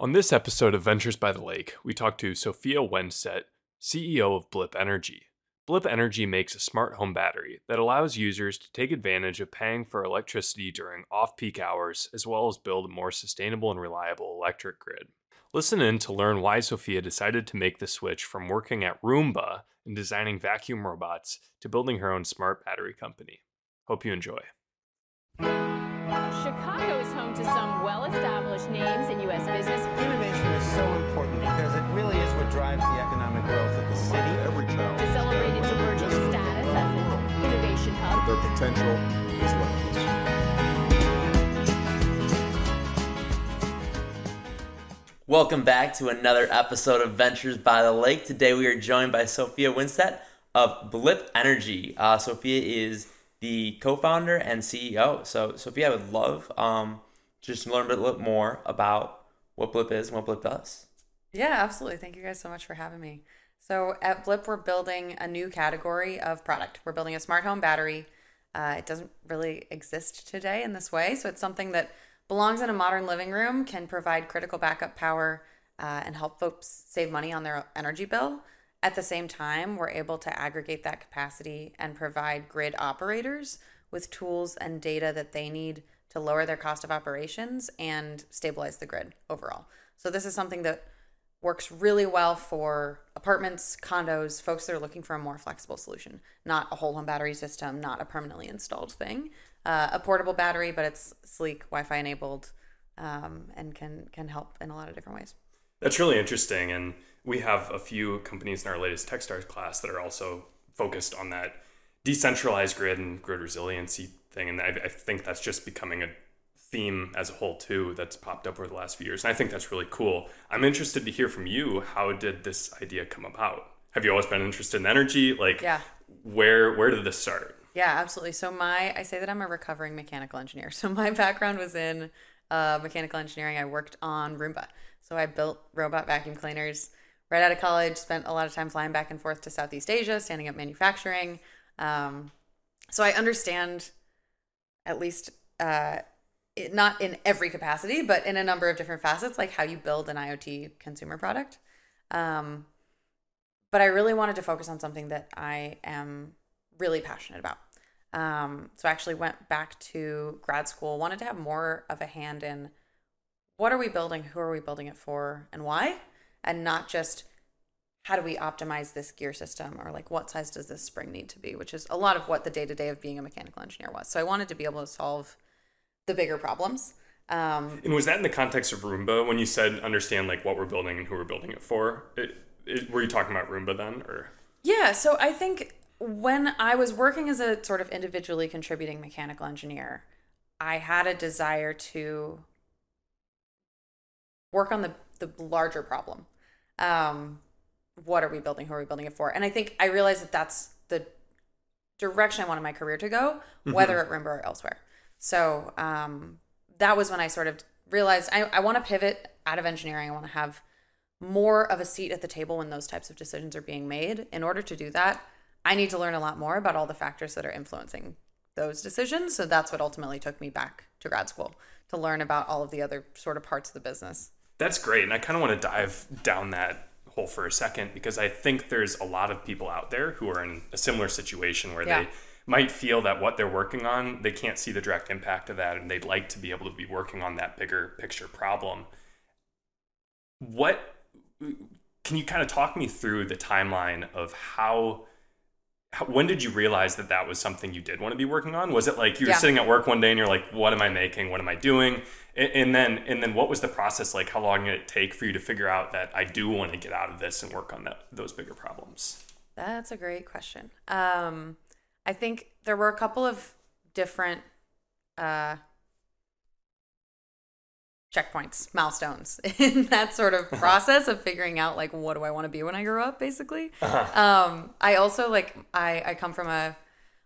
On this episode of Ventures by the Lake, we talk to Sophia Wennstedt, CEO of Blip Energy. Blip Energy makes a smart home battery that allows users to take advantage of paying for electricity during off peak hours, as well as build a more sustainable and reliable electric grid. Listen in to learn why Sophia decided to make the switch from working at Roomba and designing vacuum robots to building her own smart battery company. Hope you enjoy. Chicago is home to some well-established names in U.S. business. Innovation is so important because it really is what drives the economic growth of the city. Every To celebrate its emerging status as an innovation hub. their potential is limitless. Welcome back to another episode of Ventures by the Lake. Today we are joined by Sophia Wennstedt of Blip Energy. Uh, Sophia is the co-founder and CEO. So Sophia, I would love um, to just learn a bit more about what Blip is and what Blip does. Yeah, absolutely. Thank you guys so much for having me. So at Blip, we're building a new category of product. We're building a smart home battery. Uh, it doesn't really exist today in this way. So it's something that belongs in a modern living room, can provide critical backup power, uh, and help folks save money on their energy bill. At the same time, we're able to aggregate that capacity and provide grid operators with tools and data that they need to lower their cost of operations and stabilize the grid overall. So this is something that works really well for apartments, condos, folks that are looking for a more flexible solution, not a whole home battery system, not a permanently installed thing. Uh, a portable battery, but it's sleek, Wi-Fi enabled, um, and can can help in a lot of different ways. That's really interesting. And we have a few companies in our latest Techstars class that are also focused on that decentralized grid and grid resiliency thing. And I, I think that's just becoming a theme as a whole too that's popped up over the last few years. And I think that's really cool. I'm interested to hear from you. How did this idea come about? Have you always been interested in energy? Like, Yeah. where where did this start? Yeah, absolutely. So my I say that I'm a recovering mechanical engineer. So my background was in uh, mechanical engineering. I worked on Roomba. So I built robot vacuum cleaners right out of college. Spent a lot of time flying back and forth to Southeast Asia, standing up manufacturing. Um, so I understand, at least uh, it, not in every capacity, but in a number of different facets, like how you build an IoT consumer product. Um, but I really wanted to focus on something that I am really passionate about. Um, so I actually went back to grad school, wanted to have more of a hand in what are we building, who are we building it for, and why, and not just how do we optimize this gear system or like what size does this spring need to be, which is a lot of what the day to day of being a mechanical engineer was. So I wanted to be able to solve the bigger problems. Um, And was that in the context of Roomba when you said understand like what we're building and who we're building it for? It, it, were you talking about Roomba then, or Yeah, so I think when I was working as a sort of individually contributing mechanical engineer, I had a desire to work on the the larger problem. Um, what are we building? Who are we building it for? And I think I realized that that's the direction I wanted my career to go, whether at Roomba or elsewhere. So um, that was when I sort of realized I, I want to pivot out of engineering. I want to have more of a seat at the table when those types of decisions are being made. In order to do that, I need to learn a lot more about all the factors that are influencing those decisions. So that's what ultimately took me back to grad school to learn about all of the other sort of parts of the business. That's great. And I kind of want to dive down that hole for a second because I think there's a lot of people out there who are in a similar situation where Yeah. they might feel that what they're working on, they can't see the direct impact of that and they'd like to be able to be working on that bigger picture problem. What can you kind of talk me through the timeline of how when did you realize that that was something you did want to be working on? Was it like you were Yeah. sitting at work one day and you're like, "What am I making? What am I doing?" And, and then and then what was the process like? How long did it take for you to figure out that I do want to get out of this and work on that those bigger problems? That's a great question. Um, I think there were a couple of different uh, checkpoints, milestones in that sort of process of figuring out like what do I want to be when I grow up, basically. Um, I also like I I come from a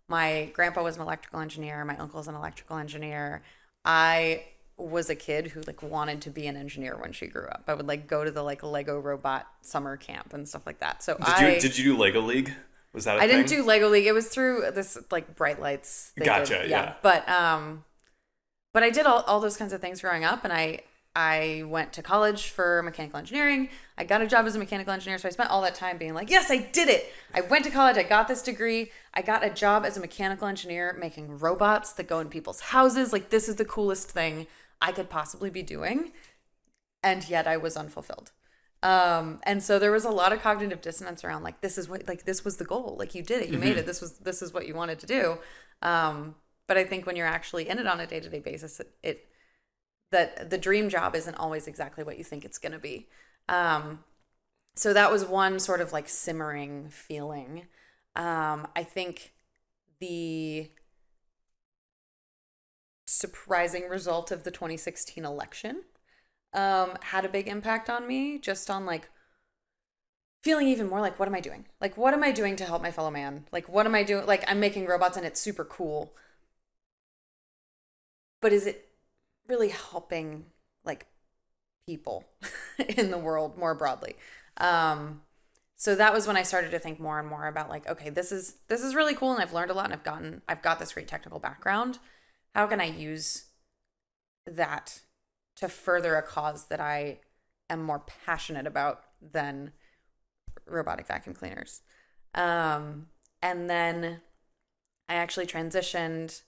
my grandpa was an electrical engineer, my uncle's an electrical engineer. I was a kid who like wanted to be an engineer when she grew up. I would like go to the like Lego robot summer camp and stuff like that. So Did I you did you do Lego League? Was that I I didn't do Lego League. It was through this like bright lights. they Gotcha, did. yeah. But um, but I did all, all those kinds of things growing up, and I I went to college for mechanical engineering. I got a job as a mechanical engineer. So I spent all that time being like, yes, I did it. I went to college. I got this degree. I got a job as a mechanical engineer making robots that go in people's houses. Like, this is the coolest thing I could possibly be doing. And yet I was unfulfilled. Um, and so there was a lot of cognitive dissonance around like, this is what, like, this was the goal. Like, you did it. You made it. This was, this is what you wanted to do. Um, but I think when you're actually in it on a day to day basis, it, it that the dream job isn't always exactly what you think it's going to be. Um, so that was one sort of like simmering feeling. Um, I think the surprising result of the 2016 election um, had a big impact on me, just on like feeling even more like, what am I doing? Like, what am I doing to help my fellow man? Like, what am I doing? Like, I'm making robots and it's super cool. But is it really helping like people in the world more broadly. Um, so that was when I started to think more and more about like, okay, this is this is really cool, and I've learned a lot, and I've gotten I've got this great technical background. How can I use that to further a cause that I am more passionate about than robotic vacuum cleaners? Um, and then I actually transitioned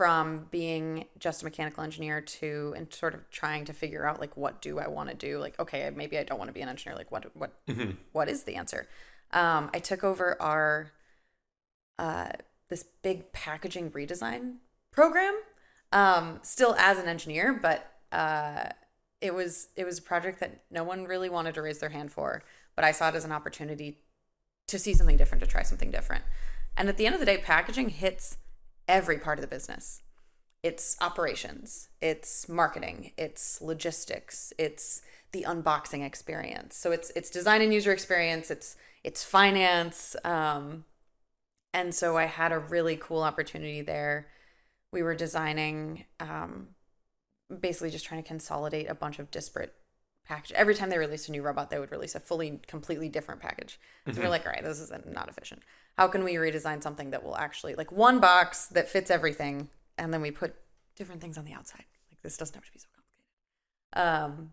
from being just a mechanical engineer to and sort of trying to figure out like what do I want to do? Like okay maybe I don't want to be an engineer. Like what what what is the answer? Um, I took over our uh, this big packaging redesign program um, still as an engineer but uh, it was it was a project that no one really wanted to raise their hand for but I saw it as an opportunity to see something different to try something different and at the end of the day packaging hits every part of the business. It's operations, it's marketing, it's logistics, it's the unboxing experience. So it's it's design and user experience, it's it's finance. Um, and so I had a really cool opportunity there. We were designing, um, basically just trying to consolidate a bunch of disparate package. Every time they released a new robot, they would release a fully, completely different package. So we're like, all right, this is not efficient. How can we redesign something that will actually like one box that fits everything, and then we put different things on the outside? Like this doesn't have to be so complicated. Um,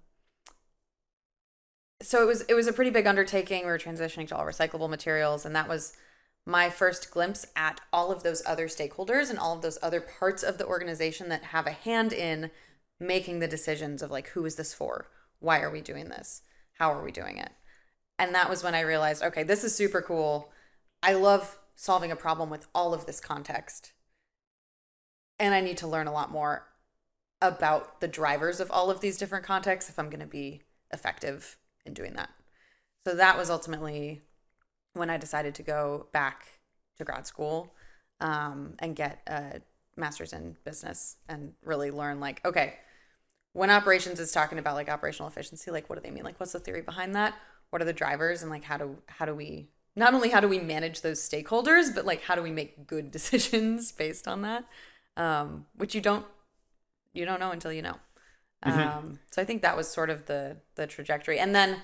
so it was it was a pretty big undertaking. We were transitioning to all recyclable materials, and that was my first glimpse at all of those other stakeholders and all of those other parts of the organization that have a hand in making the decisions of like who is this for? Why are we doing this? How are we doing it? And that was when i realized okay this is super cool. I love solving a problem with all of this context. And i need to learn a lot more about the drivers of all of these different contexts if i'm going to be effective in doing that. So that was ultimately when i decided to go back to grad school um, and get a master's in business and really learn like okay when operations is talking about like operational efficiency like what do they mean? Like what's the theory behind that? What are the drivers? And like how do how do we not only how do we manage those stakeholders but like how do we make good decisions based on that? Um, which you don't you don't know until you know. Um, so i think that was sort of the the trajectory. And then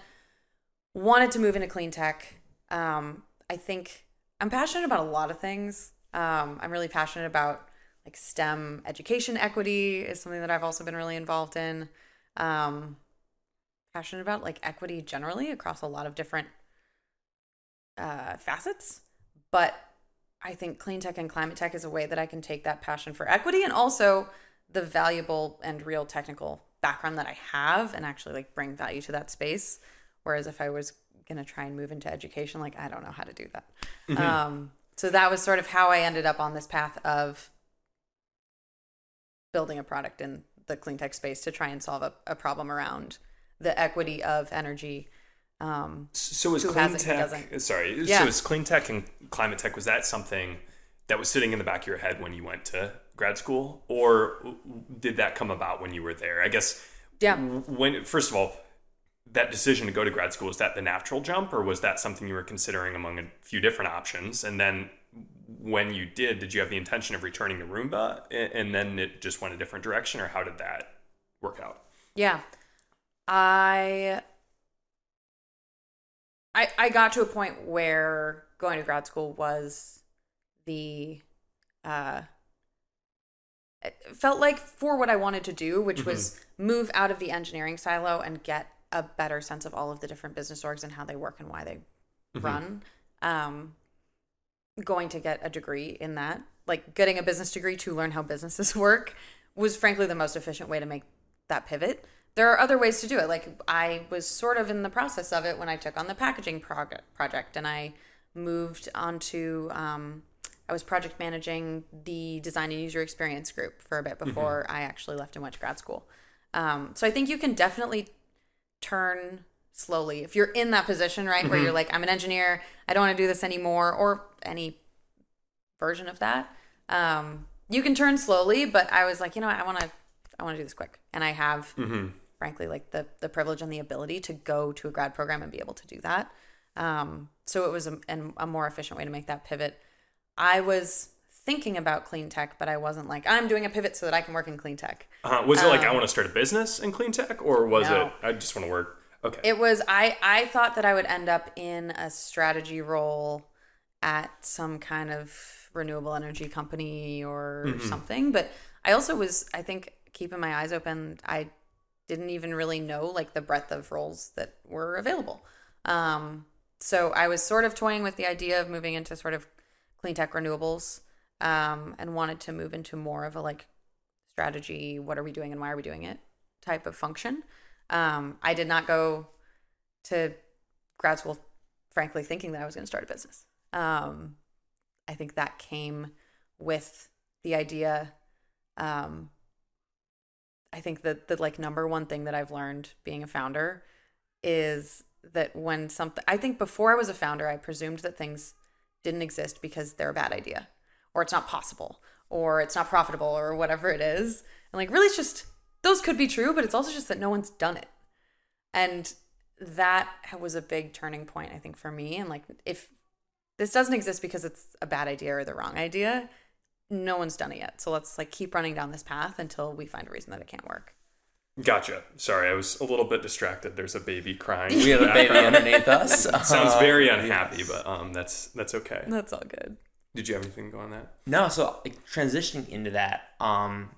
wanted to move into clean tech um, i think i'm passionate about a lot of things um, i'm really passionate about like STEM education equity is something that I've also been really involved in. Um, passionate about like equity generally across a lot of different uh, facets, but I think clean tech and climate tech is a way that I can take that passion for equity and also the valuable and real technical background that I have and actually like bring value to that space. Whereas if I was gonna try and move into education, like I don't know how to do that. Um, so that was sort of how I ended up on this path of building a product in the clean tech space to try and solve a, a problem around the equity of energy. Um, So is clean tech? Sorry. Yeah. So is clean tech and climate tech? Was that something that was sitting in the back of your head when you went to grad school, or did that come about when you were there? I guess. Yeah. When first of all, that decision to go to grad school was that the natural jump, or was that something you were considering among a few different options? And then when you did, did you have the intention of returning to Roomba, and then it just went a different direction, or how did that work out? Yeah. I I I got to a point where going to grad school was the uh felt like for what I wanted to do, which was move out of the engineering silo and get a better sense of all of the different business orgs and how they work and why they run. Um, going to get a degree in that, like getting a business degree to learn how businesses work, was frankly the most efficient way to make that pivot. There are other ways to do it. Like I was sort of in the process of it when I took on the packaging prog- project and I moved onto. Um, I was project managing the design and user experience group for a bit before I actually left and went to grad school. Um, so I think you can definitely turn slowly if you're in that position, right, where you're like, I'm an engineer, I don't want to do this anymore, or any version of that. Um, you can turn slowly, but I was like, you know, what, I want to, I want to do this quick, and I have, frankly, like the the privilege and the ability to go to a grad program and be able to do that. Um, so it was a, a more efficient way to make that pivot. I was thinking about clean tech, but I wasn't like, I'm doing a pivot so that I can work in clean tech. Uh, was it like I want to start a business in clean tech, or was Um, No. it I just want to work? Okay. It was I I thought that I would end up in a strategy role at some kind of renewable energy company or something, but I also was I think keeping my eyes open. I didn't even really know like the breadth of roles that were available. Um, so I was sort of toying with the idea of moving into sort of clean tech renewables um, and wanted to move into more of a like strategy what are we doing and why are we doing it type of function. Um, i did not go to grad school frankly thinking that i was going to start a business. Um, i think that came with the idea um, i think that the like number one thing that i've learned being a founder is that when something i think before i was a founder i presumed that things didn't exist because they're a bad idea or it's not possible or it's not profitable or whatever it is and like really it's just those could be true but it's also just that no one's done it and that was a big turning point i think for me and like if this doesn't exist because it's a bad idea or the wrong idea no one's done it yet so let's like keep running down this path until we find a reason that it can't work Gotcha. Sorry, I was a little bit distracted. There's a baby crying. We have a baby underneath us. Sounds Uh, very unhappy, but um, that's that's okay. that's all good Did you have anything to go on that? No, so like, transitioning into that, um,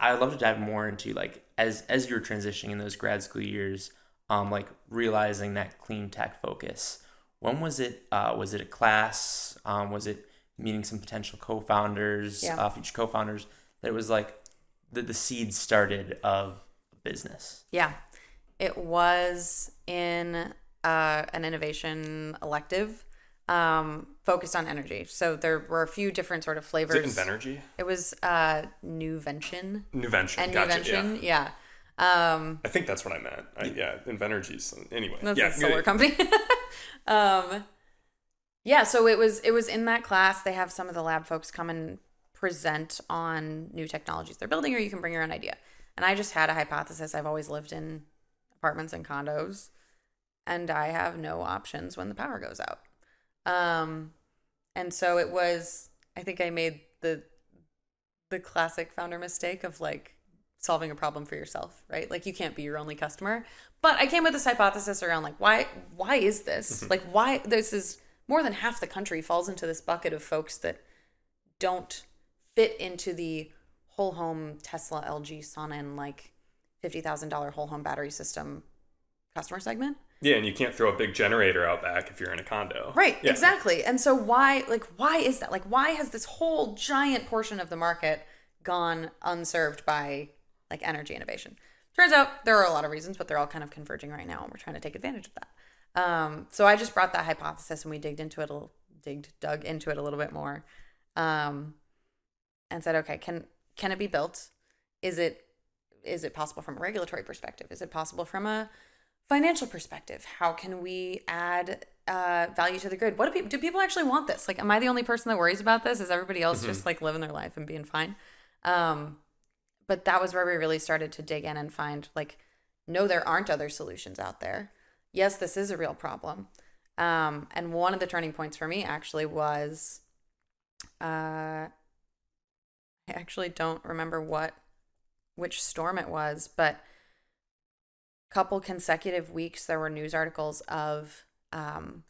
I'd love to dive more into like as as you're transitioning in those grad school years, um, like realizing that clean tech focus. When was it? Uh, was it a class? Um, was it meeting some potential co-founders, Yeah. uh, future co-founders? That it was like the the seed started of business. Yeah, it was in uh, an innovation elective um, focused on energy. So there were a few different sort of Is flavors. it Invenergy? It was uh, Nuvention Nuvention. and gotcha. Nuvention. Yeah. Yeah, um, I think that's what I meant. I, yeah, Invenergy's anyway. that's yeah, a solar company. um, yeah, so it was it was in that class. They have some of the lab folks come and present on new technologies they're building, or you can bring your own idea. And I just had a hypothesis. I've always lived in apartments and condos, and I have no options when the power goes out. Um, and so it was. I think I made the the classic founder mistake of like solving a problem for yourself, right? Like you can't be your only customer. But I came with this hypothesis around like why why is this? Like why this is more than half the country falls into this bucket of folks that don't fit into the whole home Tesla, LG, Sonnen like $50,000 whole home battery system customer segment. Yeah, and you can't throw a big generator out back if you're in a condo. Right, Yeah. exactly. And so why like why is that? Like why has this whole giant portion of the market gone unserved by like energy innovation? Turns out there are a lot of reasons, but they're all kind of converging right now and we're trying to take advantage of that. Um, so I just brought that hypothesis and we digged into it a little digged dug into it a little bit more. Um, and said, okay, can can it be built? Is it is it possible from a regulatory perspective? Is it possible from a financial perspective? How can we add uh, value to the grid? What do people do? People actually want this? Like, am I the only person that worries about this? Is everybody else just like living their life and being fine? Um, but that was where we really started to dig in and find like, no, there aren't other solutions out there. Yes, this is a real problem. Um, and one of the turning points for me actually was, uh, I actually don't remember what, which storm it was, but couple consecutive weeks there were news articles of um,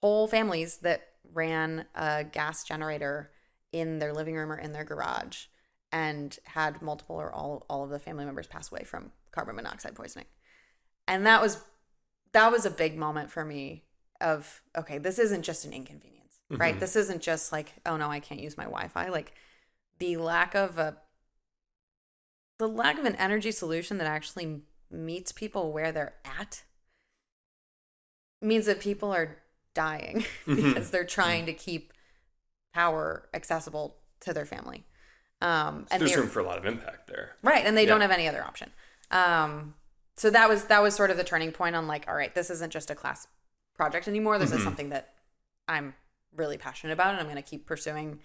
whole families that ran a gas generator in their living room or in their garage and had multiple or all all of the family members pass away from carbon monoxide poisoning. And that was that was a big moment for me of okay, this isn't just an inconvenience, right? This isn't just like, oh no, I can't use my Wi-Fi. Like the lack of a the lack of an energy solution that actually meets people where they're at means that people are dying because they're trying to keep power accessible to their family. Um, and There's room for a lot of impact there. right, and they don't have any other option. Um, so that was that was sort of the turning point on like, all right, this isn't just a class project anymore. This is something that I'm really passionate about, and I'm going to keep pursuing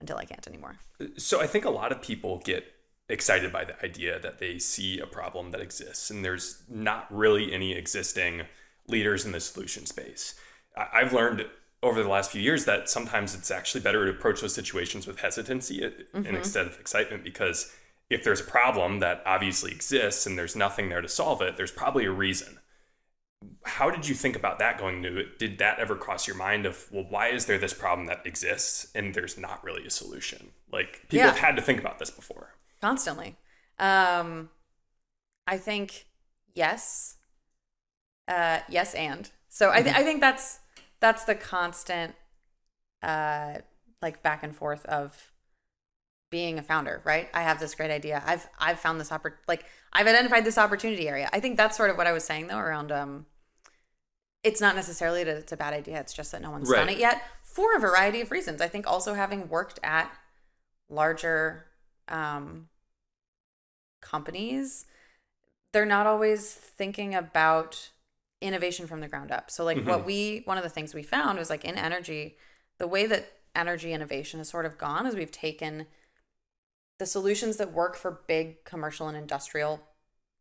until I can't anymore. So I think a lot of people get excited by the idea that they see a problem that exists and there's not really any existing leaders in the solution space. I- I've learned over the last few years that sometimes it's actually better to approach those situations with hesitancy uh, and instead of excitement because if there's a problem that obviously exists and there's nothing there to solve it, there's probably a reason. How did you think about that going into it? Did that ever cross your mind of, well, why is there this problem that exists and there's not really a solution? Like people Yeah. have had to think about this before. Constantly. Um, I think yes, uh, yes, and so I, th- I think that's that's the constant, uh, like back and forth of being a founder, right? I have this great idea. I've I've found this oppor- like I've identified this opportunity area. I think that's sort of what I was saying though around um. It's not necessarily that it's a bad idea. It's just that no one's done it yet for a variety of reasons. I think also having worked at larger um, companies, they're not always thinking about innovation from the ground up. So, like, what we, one of the things we found was like in energy, the way that energy innovation has sort of gone is we've taken the solutions that work for big commercial and industrial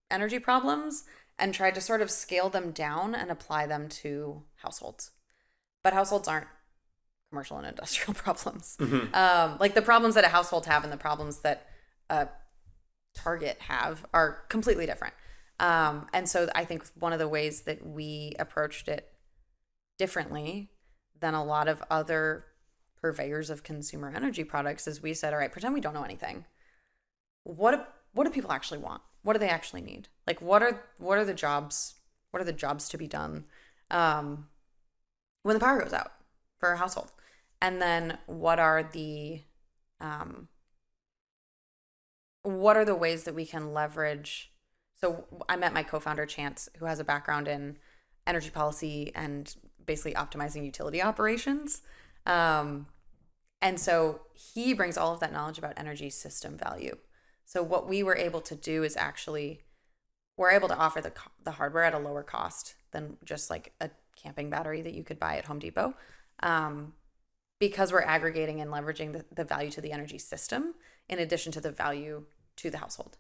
energy problems and tried to sort of scale them down and apply them to households. But households aren't commercial and industrial problems. Um, like the problems that a household have and the problems that a Target have are completely different. Um, and so I think one of the ways that we approached it differently than a lot of other purveyors of consumer energy products is we said, all right, pretend we don't know anything. What do, what do people actually want? What do they actually need? Like what are what are the jobs? What are the jobs to be done um, when the power goes out for a household? And then what are the um, what are the ways that we can leverage so i met my co-founder chance who has a background in energy policy and basically optimizing utility operations. Um, and so he brings all of that knowledge about energy system value. So what we were able to do is actually we're able to offer the, the hardware at a lower cost than just like a camping battery that you could buy at home depot um, because we're aggregating and leveraging the, the value to the energy system in addition to the value to the household.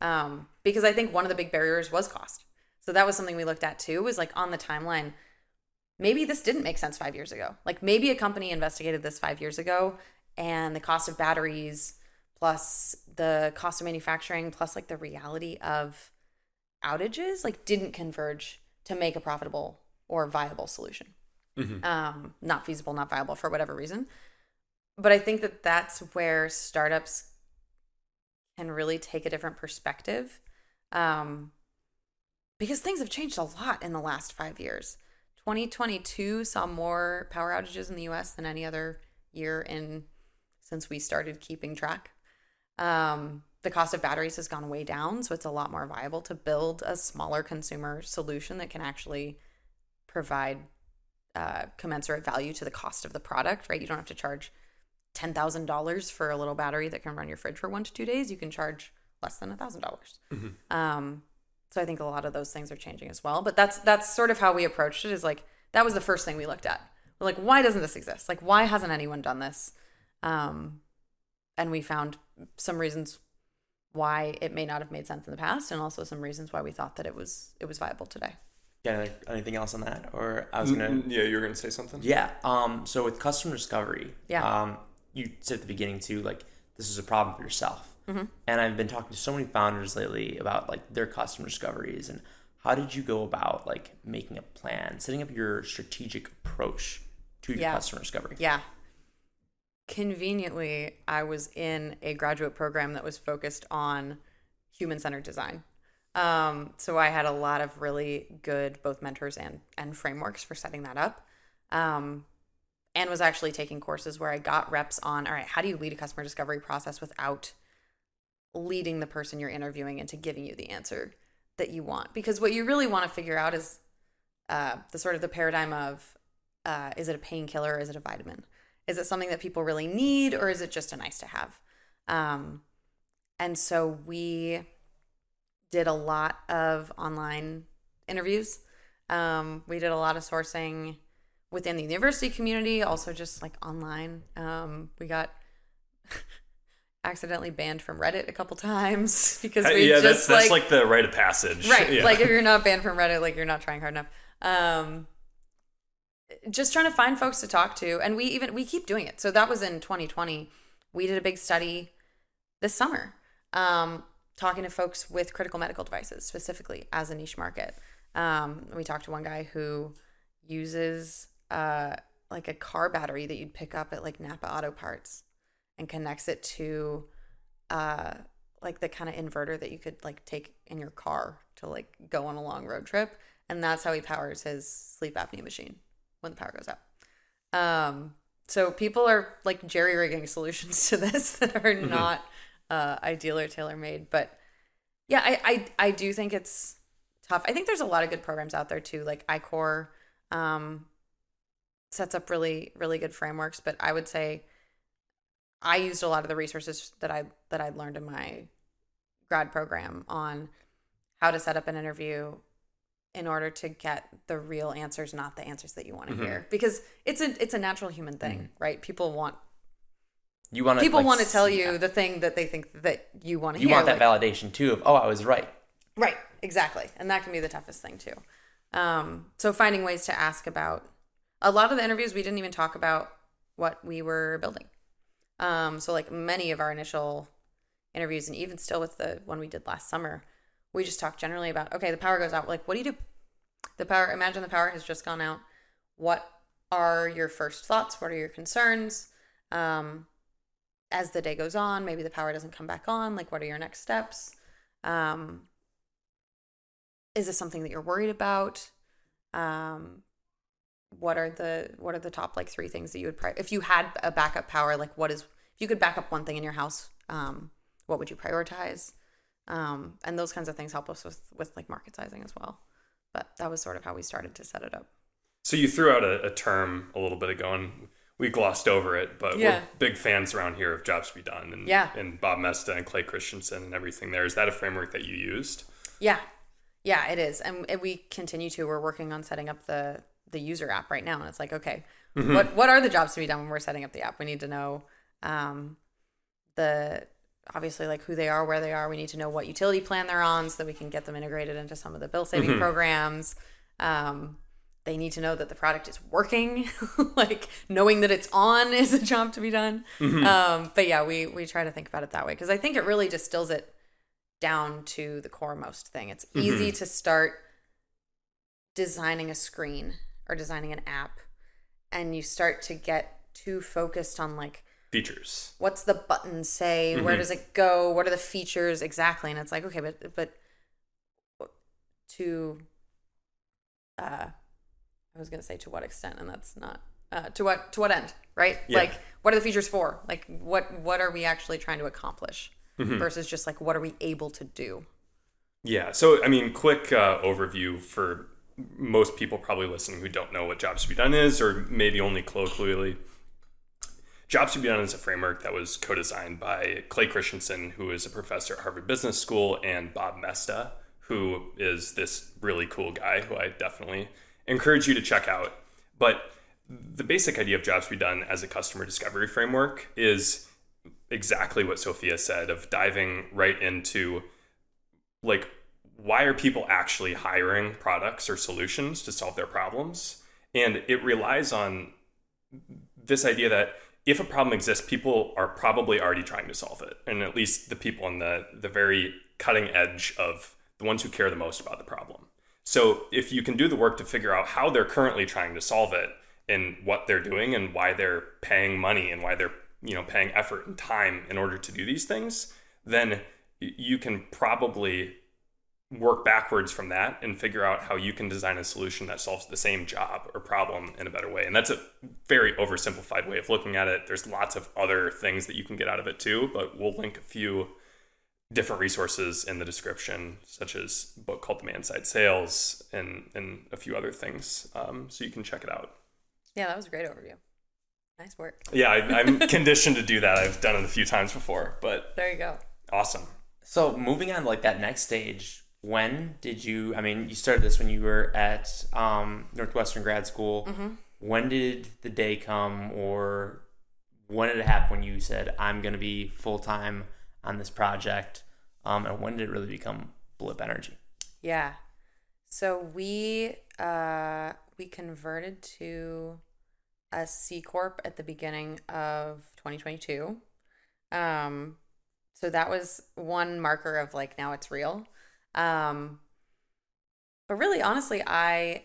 Um, because I think one of the big barriers was cost. So that was something we looked at too, was like on the timeline, maybe this didn't make sense five years ago. Like maybe a company investigated this five years ago and the cost of batteries plus the cost of manufacturing plus like the reality of outages like didn't converge to make a profitable or viable solution um, not feasible, not viable for whatever reason. But I think that that's where startups can really take a different perspective um, because things have changed a lot in the last five years. 2022 saw more power outages in the US than any other year in since we started keeping track. Um, the cost of batteries has gone way down, so it's a lot more viable to build a smaller consumer solution that can actually provide uh, commensurate value to the cost of the product, right? You don't have to charge ten thousand dollars for a little battery that can run your fridge for one to two days. You can charge less than a thousand dollars. Um, so I think a lot of those things are changing as well. But that's that's sort of how we approached it. Is like that was the first thing we looked at. We're like, why doesn't this exist? Like, why hasn't anyone done this? Um, and we found some reasons why it may not have made sense in the past, and also some reasons why we thought that it was it was viable today. Yeah, anything else on that? Or I was gonna. Yeah, you were gonna say something. Yeah. Um. So with customer discovery, Yeah. Um, you said at the beginning too, like this is a problem for yourself. Mm-hmm. And I've been talking to so many founders lately about like their customer discoveries and how did you go about like making a plan, setting up your strategic approach to your Yeah. customer discovery? Yeah. conveniently, I was in a graduate program that was focused on human centered design. Um, so I had a lot of really good both mentors and and frameworks for setting that up. Um, and was actually taking courses where I got reps on all right, how do you lead a customer discovery process without leading the person you're interviewing into giving you the answer that you want? Because what you really want to figure out is uh, the sort of the paradigm of uh, is it a painkiller or is it a vitamin? Is it something that people really need or is it just a nice to have? Um, and so we did a lot of online interviews. Um, we did a lot of sourcing within the university community, also just like online. Um, we got accidentally banned from Reddit a couple times because we yeah, just that's that's like, the rite of passage. right Yeah. like if you're not banned from reddit like you're not trying hard enough um just trying to find folks to talk to and we even we keep doing it so that was in 2020 we did a big study this summer um talking to folks with critical medical devices specifically as a niche market. Um we talked to one guy who uses uh like a car battery that you'd pick up at like napa auto parts and connects it to uh like the kind of inverter that you could like take in your car to like go on a long road trip. And that's how he powers his sleep apnea machine when the power goes out. Um so people are like jerry rigging solutions to this that are not uh ideal or tailor made but yeah I, I i do think it's tough i think there's a lot of good programs out there too like I-Corps um sets up really really good frameworks but i would say I used a lot of the resources that I that I learned in my grad program on how to set up an interview in order to get the real answers, not the answers that you want to hear. Because it's a it's a natural human thing, right? People want You want people like, want to tell you the thing that they think that you want to hear. You hear. want that like- validation too of oh I was right. Right, exactly. And that can be the toughest thing too. Um, so finding ways to ask about a lot of the interviews we didn't even talk about what we were building. Um, so like many of our initial interviews and even still with the one we did last summer, we just talked generally about okay, the power goes out. Like what do you do? The power imagine the power has just gone out. What are your first thoughts? What are your concerns? Um, as the day goes on, maybe the power doesn't come back on. Like what are your next steps? Um, is this something that you're worried about um what are the what are the top like three things that you would pri- if you had a backup power like what is if you could back up one thing in your house um what would you prioritize um and those kinds of things help us with with like market sizing as well but that was sort of how we started to set it up So you threw out a, a term a little bit ago, and we glossed over it, but Yeah. we're big fans around here of Jobs to Be Done, and Yeah. and Bob Moesta and Clay Christensen and everything. There is that a framework that you used? Yeah, yeah, it is, and, and we continue to. We're working on setting up the the user app right now, and it's like, okay, what what are the jobs to be done when we're setting up the app? We need to know um, the obviously like who they are, where they are. We need to know what utility plan they're on, so that we can get them integrated into some of the bill saving programs. Um, they need to know that the product is working. like knowing that it's on is a job to be done. Um, but yeah, we we try to think about it that way because I think it really distills it down to the core most thing. It's easy to start designing a screen or designing an app and you start to get too focused on like Features. what's the button say where does it go what are the features exactly and it's like okay but but to uh i was going to say to what extent and that's not uh to what to what end right Yeah. like what are the features for like what what are we actually trying to accomplish versus just like what are we able to do Yeah. So, I mean, quick uh, overview for most people probably listening who don't know what Jobs to Be Done is, or maybe only colloquially. Jobs to Be Done is a framework that was co designed by Clay Christensen, who is a professor at Harvard Business School, and Bob Moesta, who is this really cool guy who I definitely encourage you to check out. But the basic idea of Jobs to Be Done as a customer discovery framework is exactly what Sophia said of diving right into like why are people actually hiring products or solutions to solve their problems? And it relies on this idea that if a problem exists people are probably already trying to solve it. And at least the people on the the very cutting edge of the ones who care the most about the problem so if you can do the work to figure out how they're currently trying to solve it and what they're doing and why they're paying money and why they're you know paying effort and time in order to do these things, then you can probably work backwards from that and figure out how you can design a solution that solves the same job or problem in a better way. And that's a very oversimplified way of looking at it. There's lots of other things that you can get out of it too, but we'll link a few different resources in the description, such as a book called Demand Side Sales and and a few other things, um, so you can check it out. Yeah, that was a great overview. Nice work. Yeah, I, I'm conditioned to do that. I've done it a few times before, but There you go. awesome. So moving on to like that next stage, when did you? I mean, you started this when you were at um, Northwestern grad school. When did the day come, or when did it happen when you said, "I'm going to be full time on this project"? Um, and when did it really become Blip Energy? Yeah. So we uh we converted to a C corp at the beginning of 2022. Um so that was one marker of like now it's real. Um but really honestly I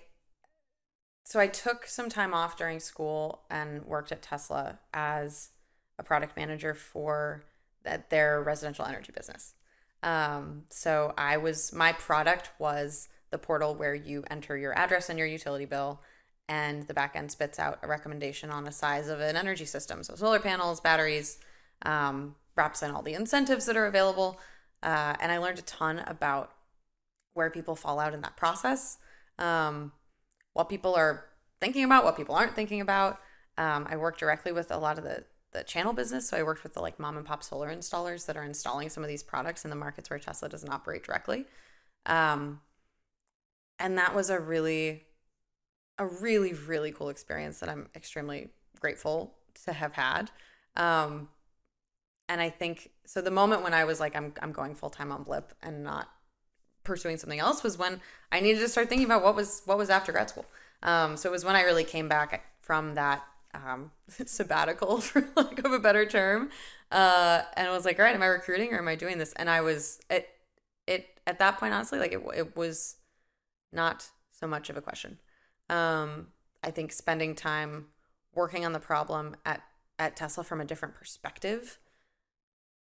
so I took some time off during school and worked at Tesla as a product manager for that their residential energy business. Um, so I was my product was the portal where you enter your address and your utility bill, and the back end spits out a recommendation on the size of an energy system. So solar panels, batteries, um, wraps in all the incentives that are available, uh, and I learned a ton about where people fall out in that process, um, what people are thinking about, what people aren't thinking about. Um, I work directly with a lot of the the channel business. So I worked with the like mom and pop solar installers that are installing some of these products in the markets where Tesla doesn't operate directly. Um, and that was a really, a really, really cool experience that I'm extremely grateful to have had. Um, and I think so. The moment when I was like, I'm I'm going full time on Blip and not pursuing something else was when I needed to start thinking about what was what was after grad school. Um, so it was when I really came back from that um, sabbatical, for lack of a better term, uh, and I was like, all right, am I recruiting or am I doing this? And I was it it at that point, honestly, like it it was not so much of a question. Um, I think spending time working on the problem at at Tesla from a different perspective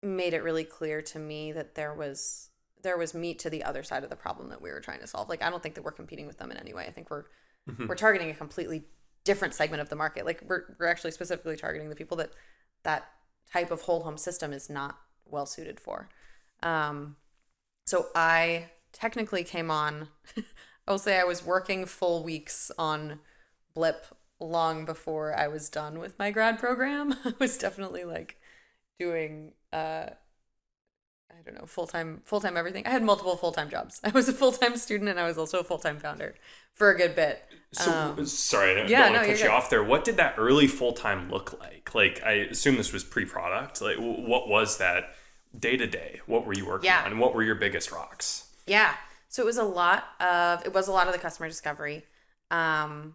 made it really clear to me that there was there was meat to the other side of the problem that we were trying to solve. Like I don't think that we're competing with them in any way. I think we're we're targeting a completely different segment of the market. Like we're we're actually specifically targeting the people that that type of whole home system is not well suited for. Um, so I technically came on. I will say I was working full weeks on Blip long before I was done with my grad program. I was definitely like doing uh I don't know, full time full time everything. I had multiple full time jobs. I was a full time student and I was also a full time founder for a good bit. So Um, sorry, I don't, yeah, don't no, want to you're cut you good. off there. What did that early full time look like? Like, I assume this was pre product. Like, what was that day to day? What were you working Yeah. on? What were your biggest rocks? Yeah. So it was a lot of it was a lot of the customer discovery. Um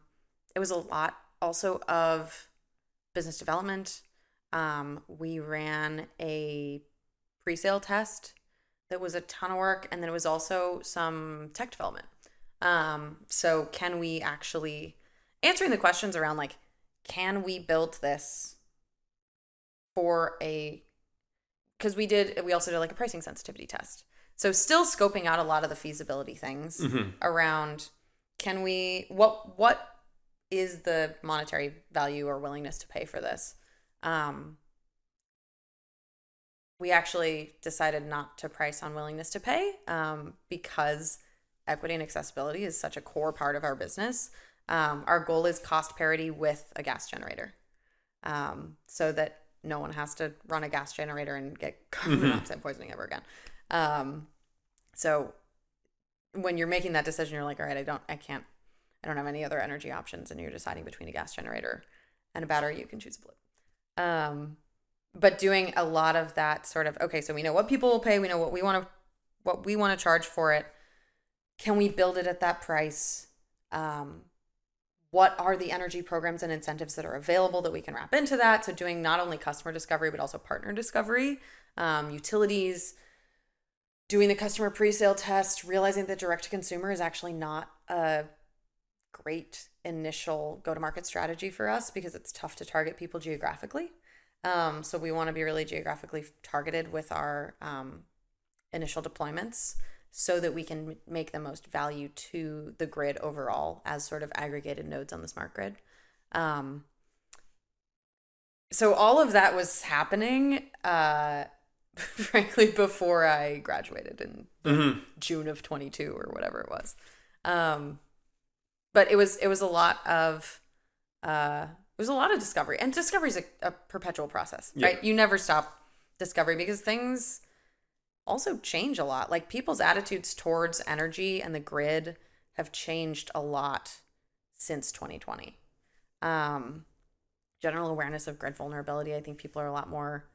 it was a lot also of business development. Um we ran a pre-sale test that was a ton of work and then it was also some tech development. Um so can we actually answering the questions around like can we build this for a because we did we also did like a pricing sensitivity test. So still scoping out a lot of the feasibility things around can we what what is the monetary value or willingness to pay for this? Um we actually decided not to price on willingness to pay um, because equity and accessibility is such a core part of our business um, our goal is cost parity with a gas generator um, so that no one has to run a gas generator and get carbon monoxide poisoning ever again. Um, so when you're making that decision, you're like, all right, I don't, I can't, I don't have any other energy options, and you're deciding between a gas generator and a battery, you can choose a blip. But doing a lot of that sort of okay, so we know what people will pay, we know what we want to, what we want to charge for it. Can we build it at that price? Um, what are the energy programs and incentives that are available that we can wrap into that so doing not only customer discovery but also partner discovery um, utilities doing the customer pre-sale test realizing that direct to consumer is actually not a great initial go-to-market strategy for us because it's tough to target people geographically Um, so we want to be really geographically targeted with our um, initial deployments so that we can make the most value to the grid overall as sort of aggregated nodes on the smart grid. Um, so all of that was happening, uh, frankly, before I graduated in June of 22 or whatever it was. Um, but it was it was a lot of uh, it was a lot of discovery, and discovery is a, a perpetual process, Yeah. right? You never stop discovery because things also change a lot. Like people's attitudes towards energy and the grid have changed a lot since 2020. Um, general awareness of grid vulnerability. I think people are a lot more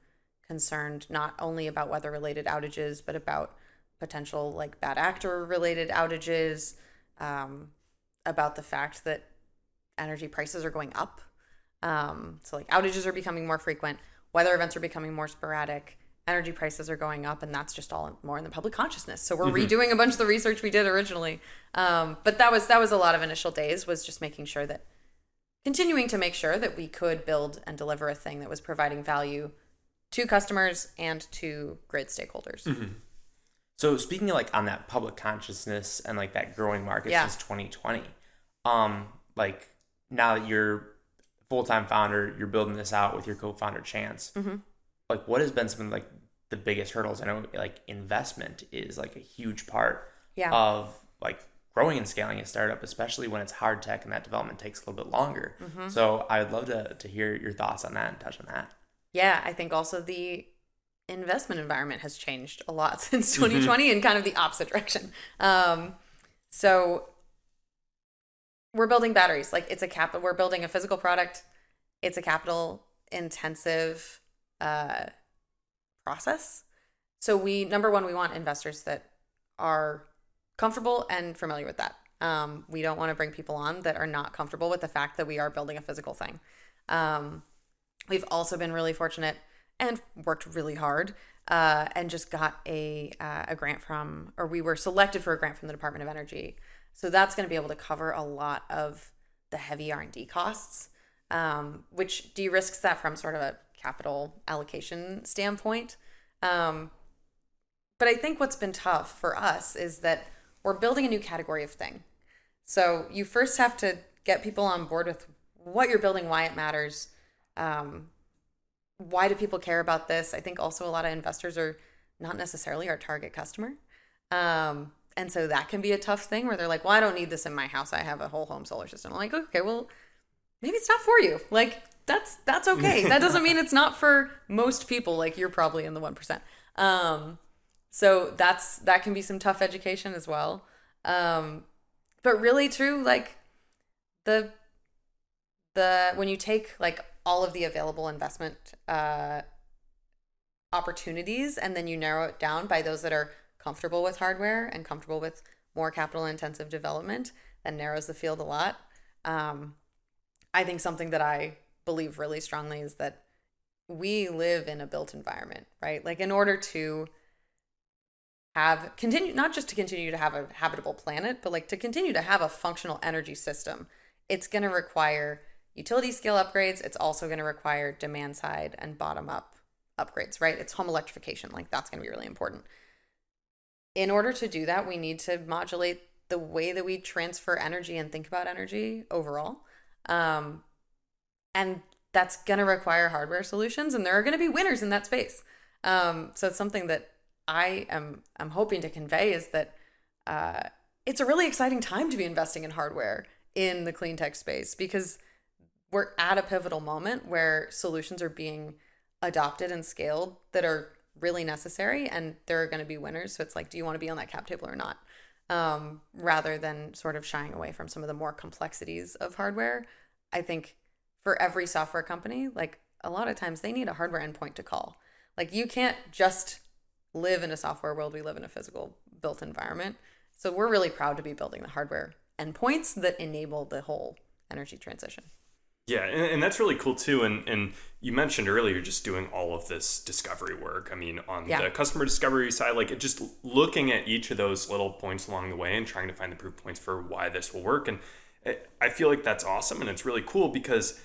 concerned not only about weather related outages, but about potential like bad actor related outages, um, about the fact that energy prices are going up. Um, so like outages are becoming more frequent, weather events are becoming more sporadic, energy prices are going up, and that's just all more in the public consciousness. So we're redoing a bunch of the research we did originally. Um, but that was that was a lot of initial days was just making sure that continuing to make sure that we could build and deliver a thing that was providing value to customers and to grid stakeholders. So speaking of like on that public consciousness and like that growing market Yeah. since 2020, um, like now that you're full time founder, you're building this out with your co-founder Chance. Mm-hmm. Like, what has been some of like the biggest hurdles? I know like investment is like a huge part Yeah. of like growing and scaling a startup, especially when it's hard tech and that development takes a little bit longer. Mm-hmm. So I would love to to hear your thoughts on that and touch on that. Yeah, I think also the investment environment has changed a lot since 2020 in kind of the opposite direction. Um, so we're building batteries. Like it's a cap. We're building a physical product. It's a capital intensive uh, process. So we number one, we want investors that are comfortable and familiar with that. Um, we don't want to bring people on that are not comfortable with the fact that we are building a physical thing. Um, we've also been really fortunate and worked really hard uh, and just got a uh, a grant from, or we were selected for a grant from the Department of Energy. So that's going to be able to cover a lot of the heavy R and D costs, um, which de-risks that from sort of a capital allocation standpoint. Um, but I think what's been tough for us is that we're building a new category of thing. So you first have to get people on board with what you're building, why it matters, um, why do people care about this. I think also a lot of investors are not necessarily our target customer. Um, and so that can be a tough thing where they're like, well, I don't need this in my house. I have a whole home solar system. I'm like, okay, well, maybe it's not for you. Like that's that's okay. that doesn't mean it's not for most people. Like you're probably in the one percent. Um, so that's that can be some tough education as well. Um, but really true, like the the when you take like all of the available investment uh, opportunities and then you narrow it down by those that are comfortable with hardware and comfortable with more capital intensive development, that narrows the field a lot. Um, I think something that I believe really strongly is that we live in a built environment, right? Like in order to have continue not just to continue to have a habitable planet, but like to continue to have a functional energy system, it's going to require utility scale upgrades. It's also going to require demand side and bottom up upgrades, right? It's home electrification. Like that's going to be really important. In order to do that, we need to modulate the way that we transfer energy and think about energy overall. Um, and that's going to require hardware solutions, and there are going to be winners in that space. Um, so it's something that I am I'm hoping to convey is that uh, it's a really exciting time to be investing in hardware in the clean tech space because we're at a pivotal moment where solutions are being adopted and scaled that are really necessary and there are going to be winners. So it's like do you want to be on that cap table or not? Um, rather than sort of shying away from some of the more complexities of hardware. I think for every software company like a lot of times they need a hardware endpoint to call. Like you can't just live in a software world we live in a physical built environment. So we're really proud to be building the hardware endpoints that enable the whole energy transition Yeah, and, and that's really cool too. And and you mentioned earlier just doing all of this discovery work. I mean, on Yeah. the customer discovery side, like just looking at each of those little points along the way and trying to find the proof points for why this will work. And I feel like that's awesome and it's really cool because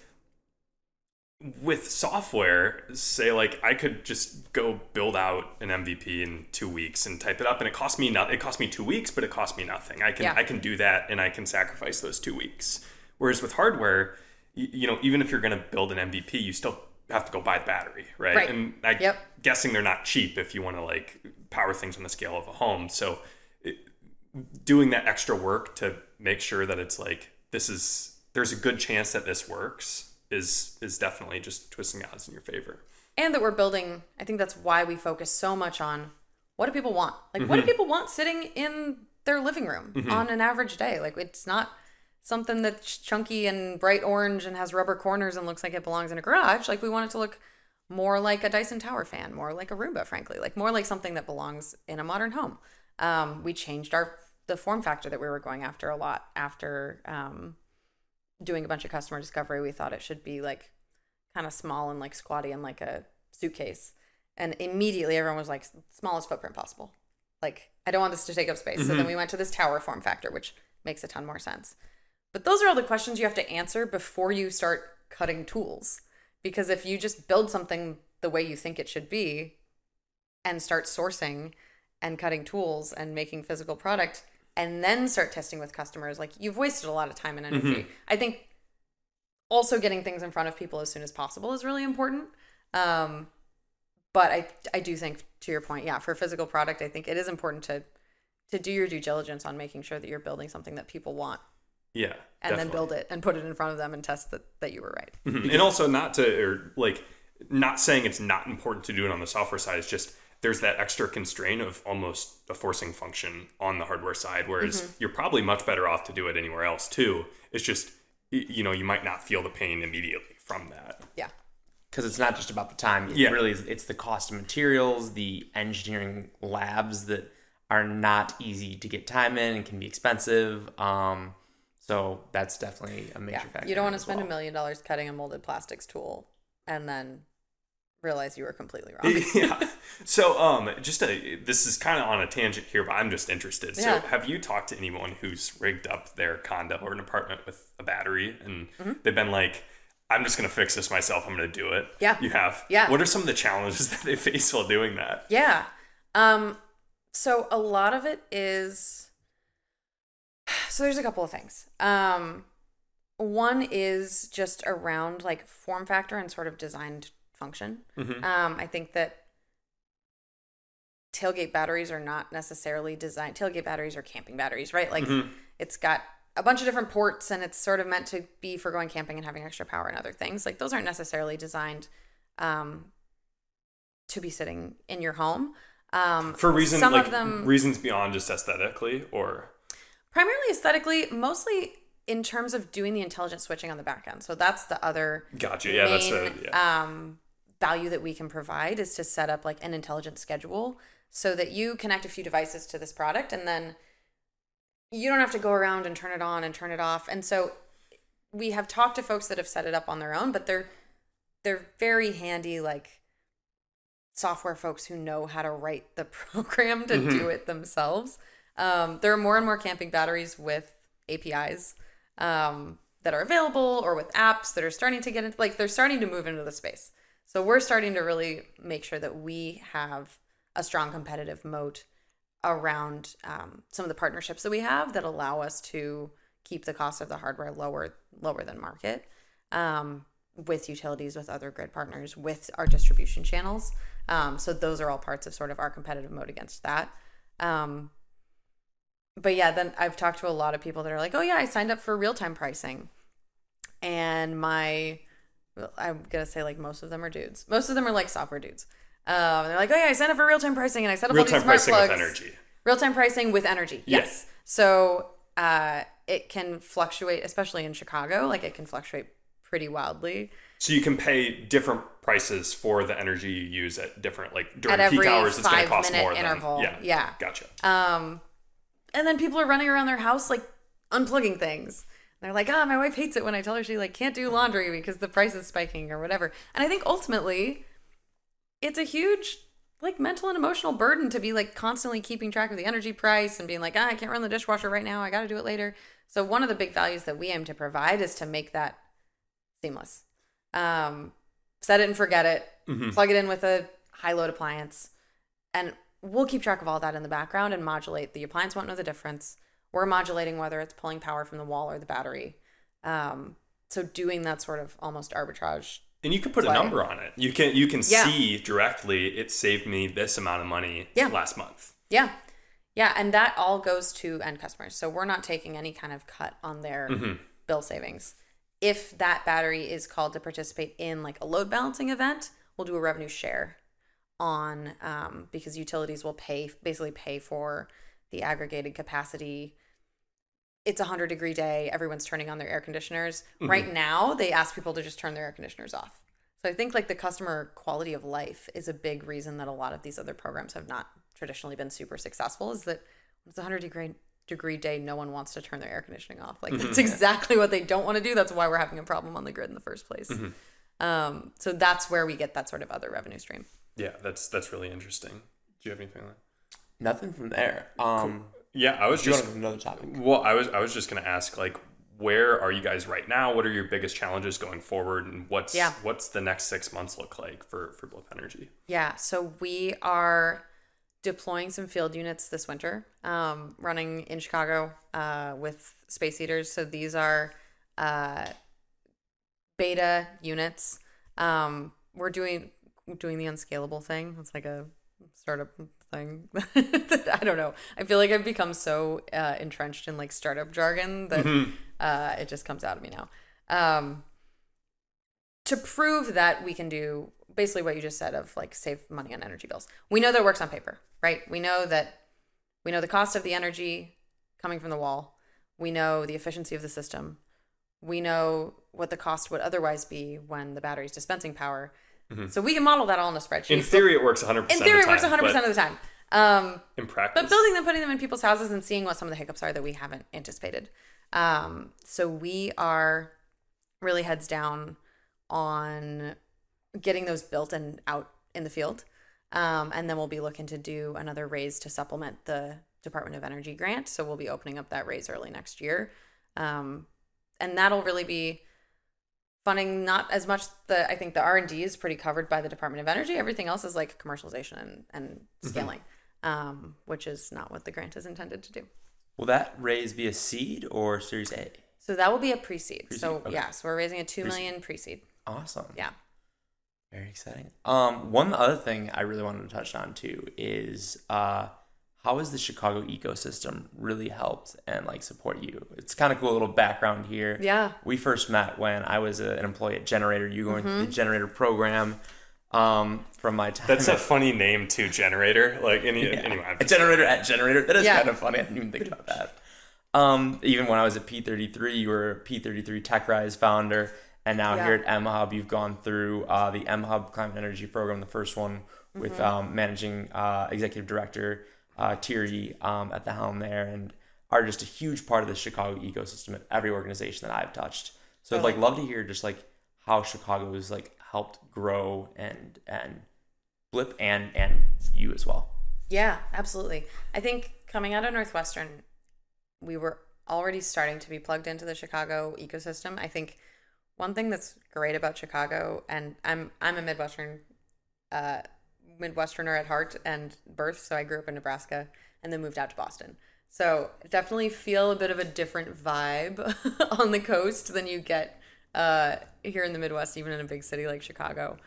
with software, say like I could just go build out an MVP in two weeks and type it up, and it cost me not. It cost me two weeks, but it cost me nothing. I can Yeah. I can do that, and I can sacrifice those two weeks. Whereas with hardware, you, know, even if you're going to build an MVP, you still have to go buy the battery, right? Right. And I Yep. guessing they're not cheap if you want to like power things on the scale of a home. So it, doing that extra work to make sure that it's like this is there's a good chance that this works is is definitely just twisting odds in your favor. and that we're building i think that's why we focus so much on what do people want like what do mm-hmm. people want sitting in their living room mm-hmm. on an average day like it's not something that's chunky and bright orange and has rubber corners and looks like it belongs in a garage like we want it to look more like a dyson tower fan more like a roomba frankly like more like something that belongs in a modern home um, we changed our the form factor that we were going after a lot after um, doing a bunch of customer discovery we thought it should be like kind of small and like squatty and like a suitcase. And immediately everyone was like, smallest footprint possible. Like, I don't want this to take up space. So then we went to this tower form factor, which makes a ton more sense. But those are all the questions you have to answer before you start cutting tools. Because if you just build something the way you think it should be and start sourcing and cutting tools and making physical product and then start testing with customers, like you've wasted a lot of time and energy. I think also getting things in front of people as soon as possible is really important. Um, but I I do think to your point, yeah, for a physical product, I think it is important to to do your due diligence on making sure that you're building something that people want Yeah, and then build it and put it in front of them and test that, that you were right. Mhm. and also not to or like not saying it's not important to do it on the software side. It's just there's that extra constraint of almost a forcing function on the hardware side, whereas Mm-hmm. you're probably much better off to do it anywhere else too. It's just you know you might not feel the pain immediately from that. Yeah. because it's not just about the time. It Yeah. really is. It's the cost of materials, the engineering labs that are not easy to get time in and can be expensive. Um, so that's definitely a major Yeah. factor. You don't want to spend a well. million dollars cutting a molded plastics tool and then realize you were completely wrong. yeah. So, um, just a this is kind of on a tangent here, but I'm just interested. So, Yeah. have you talked to anyone who's rigged up their condo or an apartment with a battery, and Mm-hmm. they've been like, "I'm just gonna fix this myself. I'm gonna do it." Yeah. You have. Yeah. What are some of the challenges that they face while doing that? Yeah. Um so a lot of it is so there's a couple of things. Um one is just around like form factor and sort of designed function. Um I think that tailgate batteries are not necessarily designed tailgate batteries are camping batteries, right? Like it's got a bunch of different ports and it's sort of meant to be for going camping and having extra power and other things. Like those aren't necessarily designed um to be sitting in your home. Um, For reasons some like of them reasons beyond just aesthetically, or primarily aesthetically, mostly in terms of doing the intelligent switching on the back end. So that's the other Gotcha. Yeah, that's the- main, yeah. um, value that we can provide is to set up like an intelligent schedule so that you connect a few devices to this product and then you don't have to go around and turn it on and turn it off. And so we have talked to folks that have set it up on their own, but they're they're very handy like software folks who know how to write the program to do it themselves. Um, there are more and more camping batteries with APIs um, that are available or with apps that are starting to get into like they're starting to move into the space. So we're starting to really make sure that we have a strong competitive moat around um, some of the partnerships that we have that allow us to keep the cost of the hardware lower lower than market um, with utilities with other grid partners with our distribution channels um, so those are all parts of sort of our competitive moat against that um, but yeah then i've talked to a lot of people that are like oh yeah i signed up for real-time pricing and my well, i'm gonna say like most of them are dudes most of them are like software dudes um, they're like oh yeah i signed up for real-time pricing and i set up all real these time smart pricing plugs with energy. Real time pricing with energy. Yeah. Yes. So uh, it can fluctuate, especially in Chicago. Like it can fluctuate pretty wildly. So you can pay different prices for the energy you use at different like during peak hours. It's going to cost more interval. than yeah. Yeah. Gotcha. Um, and then people are running around their house like unplugging things. They're like, "Ah, my wife hates it when I tell her she like can't do laundry because the price is spiking or whatever." And I think ultimately, it's a huge like mental and emotional burden to be like constantly keeping track of the energy price and being like, ah, I can't run the dishwasher right now. I got to do it later. So one of the big values that we aim to provide is to make that seamless. Um, set it and forget it, plug it in with a high load appliance, and we'll keep track of all that in the background and modulate. The appliance won't know the difference. We're modulating whether it's pulling power from the wall or the battery. Um, so doing that sort of almost arbitrage. And you can put a number on it. You can you can Yeah. see directly it saved me this amount of money Yeah. last month. Yeah. Yeah. And that all goes to end customers. So we're not taking any kind of cut on their bill savings. If that battery is called to participate in like a load balancing event, we'll do a revenue share on um, because utilities will pay basically pay for the aggregated capacity. It's a hundred degree day. Everyone's turning on their air conditioners. Mm-hmm. Right now, they ask people to just turn their air conditioners off. So I think like the customer quality of life is a big reason that a lot of these other programs have not traditionally been super successful. Is that it's a hundred degree degree day, no one wants to turn their air conditioning off. Like that's mm-hmm. exactly what they don't want to do. That's why we're having a problem on the grid in the first place. Mm-hmm. Um, so that's where we get that sort of other revenue stream. Yeah, that's that's really interesting. Do you have anything like Nothing from there. Um, Yeah, I was do you just want another topic? well, I was I was just gonna ask like where are you guys right now? What are your biggest challenges going forward and what's Yeah. what's the next six months look like for for Blip Energy? Yeah, so we are deploying some field units this winter, um, running in Chicago uh, with space heaters. So these are uh, beta units. Um, we're doing doing the unscalable thing. It's like a startup thing. I don't know. I feel like I've become so uh, entrenched in like startup jargon that uh, it just comes out of me now. Um, to prove that we can do basically what you just said of like save money on energy bills. We know that it works on paper, right? We know that we know the cost of the energy coming from the wall. We know the efficiency of the system. We know what the cost would otherwise be when the battery's dispensing power. So we can model that all in a spreadsheet. In theory, it works 100. in theory, it works 100% of the time. Um, In practice, but building them, putting them in people's houses, and seeing what some of the hiccups are that we haven't anticipated. Um, so we are really heads down on getting those built and out in the field, um, and then we'll be looking to do another raise to supplement the Department of Energy grant. So we'll be opening up that raise early next year, um, and that'll really be funding not as much the i think the r&d is pretty covered by the department of energy everything else is like commercialization and, and scaling um, which is not what the grant is intended to do Will that raise be a seed or Series A? so that will be a pre-seed, Pre-seed, so okay. yeah so we're raising a 2 million pre-seed Awesome. yeah Very exciting. Um, one other thing I really wanted to touch on too is uh, how has the Chicago ecosystem really helped and like support you? It's kind of cool little background here. Yeah. We first met when I was a, an employee at Generator. You going Mm-hmm. through the Generator program um, from my time. that's a funny name too. Generator, like any yeah. anyway. I'm a just- generator at generator. That is Yeah. kind of funny. I didn't even think about that. Um, even when I was at P33, you were a P33 TechRise founder, and now Yeah. here at M Hub, you've gone through uh, the M Hub Climate Energy Program, the first one with Mm-hmm. um, managing uh, executive director uh, um, at the helm there, and are just a huge part of the Chicago ecosystem at every organization that I've touched. So I'd like love to hear just like how Chicago has like helped grow and and blip and and you as well. Yeah, absolutely. I think coming out of Northwestern, we were already starting to be plugged into the Chicago ecosystem. I think one thing that's great about Chicago, and I'm I'm a Midwestern, uh, Midwesterner at heart and birth, so I grew up in Nebraska and then moved out to Boston. So definitely feel a bit of a different vibe on the coast than you get uh, here in the Midwest, even in a big city like Chicago.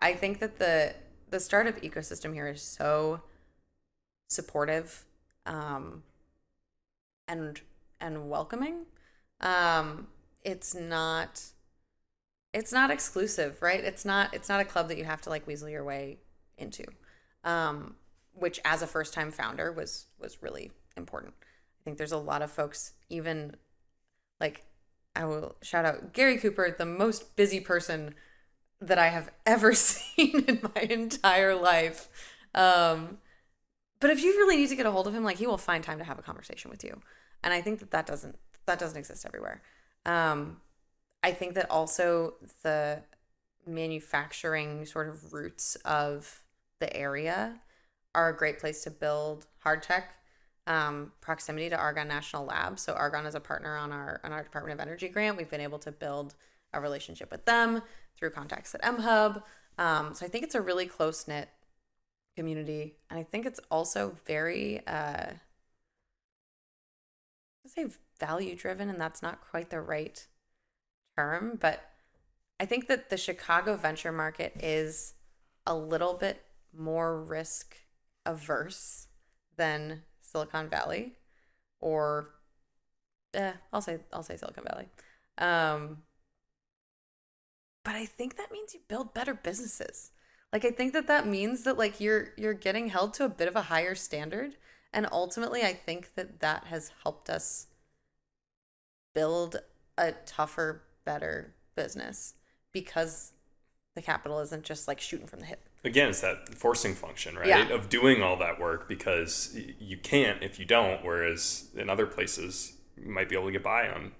I think that the the startup ecosystem here is so supportive um, and and welcoming. Um, it's not it's not exclusive, right? It's not it's not a club that you have to like weasel your way into. Um, which as a first time founder was was really important. I think there's a lot of folks even like I will shout out Gary Cooper, the most busy person that I have ever seen in my entire life. Um, but if you really need to get a hold of him, like he will find time to have a conversation with you. And I think that that doesn't that doesn't exist everywhere. Um, I think that also the manufacturing sort of roots of the area are a great place to build hard tech. Um, proximity to Argonne National Lab. So Argonne is a partner on our on our Department of Energy grant. We've been able to build a relationship with them through contacts at mhub um, so i think it's a really close knit community and i think it's also very uh say value driven and that's not quite the right term but i think that the chicago venture market is a little bit more risk averse than silicon valley or eh, i'll say i'll say silicon valley. Um but i think that means you build better businesses. Like i think that that means that like you're you're getting held to a bit of a higher standard. And ultimately i think that that has helped us build a tougher better business because the capital isn't just like shooting from the hip Again, it's that forcing function, right? Yeah. Of doing all that work because you can't if you don't. Whereas in other places, you might be able to get by on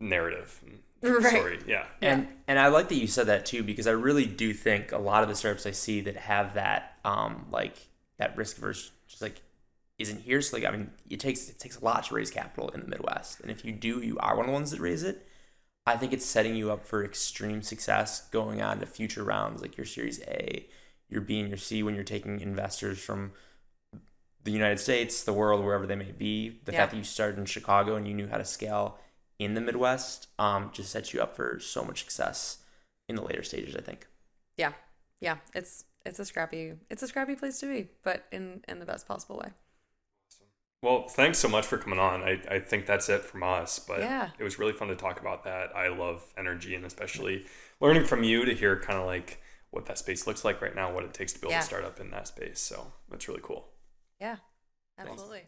narrative and Right. story. Yeah. And and I like that you said that too because I really do think a lot of the startups I see that have that um like that risk averse just like isn't here. So like I mean it takes it takes a lot to raise capital in the Midwest. And if you do, you are one of the ones that raise it. I think it's setting you up for extreme success going on to future rounds like your Series A, your B and your C when you're taking investors from the United States, the world, wherever they may be. The Yeah. fact that you started in Chicago and you knew how to scale in the Midwest um, just sets you up for so much success in the later stages. I think. yeah yeah it's it's a scrappy it's a scrappy place to be but in in the best possible way Well, thanks so much for coming on. I, I think that's it from us, but Yeah. it was really fun to talk about that. I love energy and especially learning from you to hear kind of like what that space looks like right now, what it takes to build Yeah. a startup in that space. So that's really cool. yeah absolutely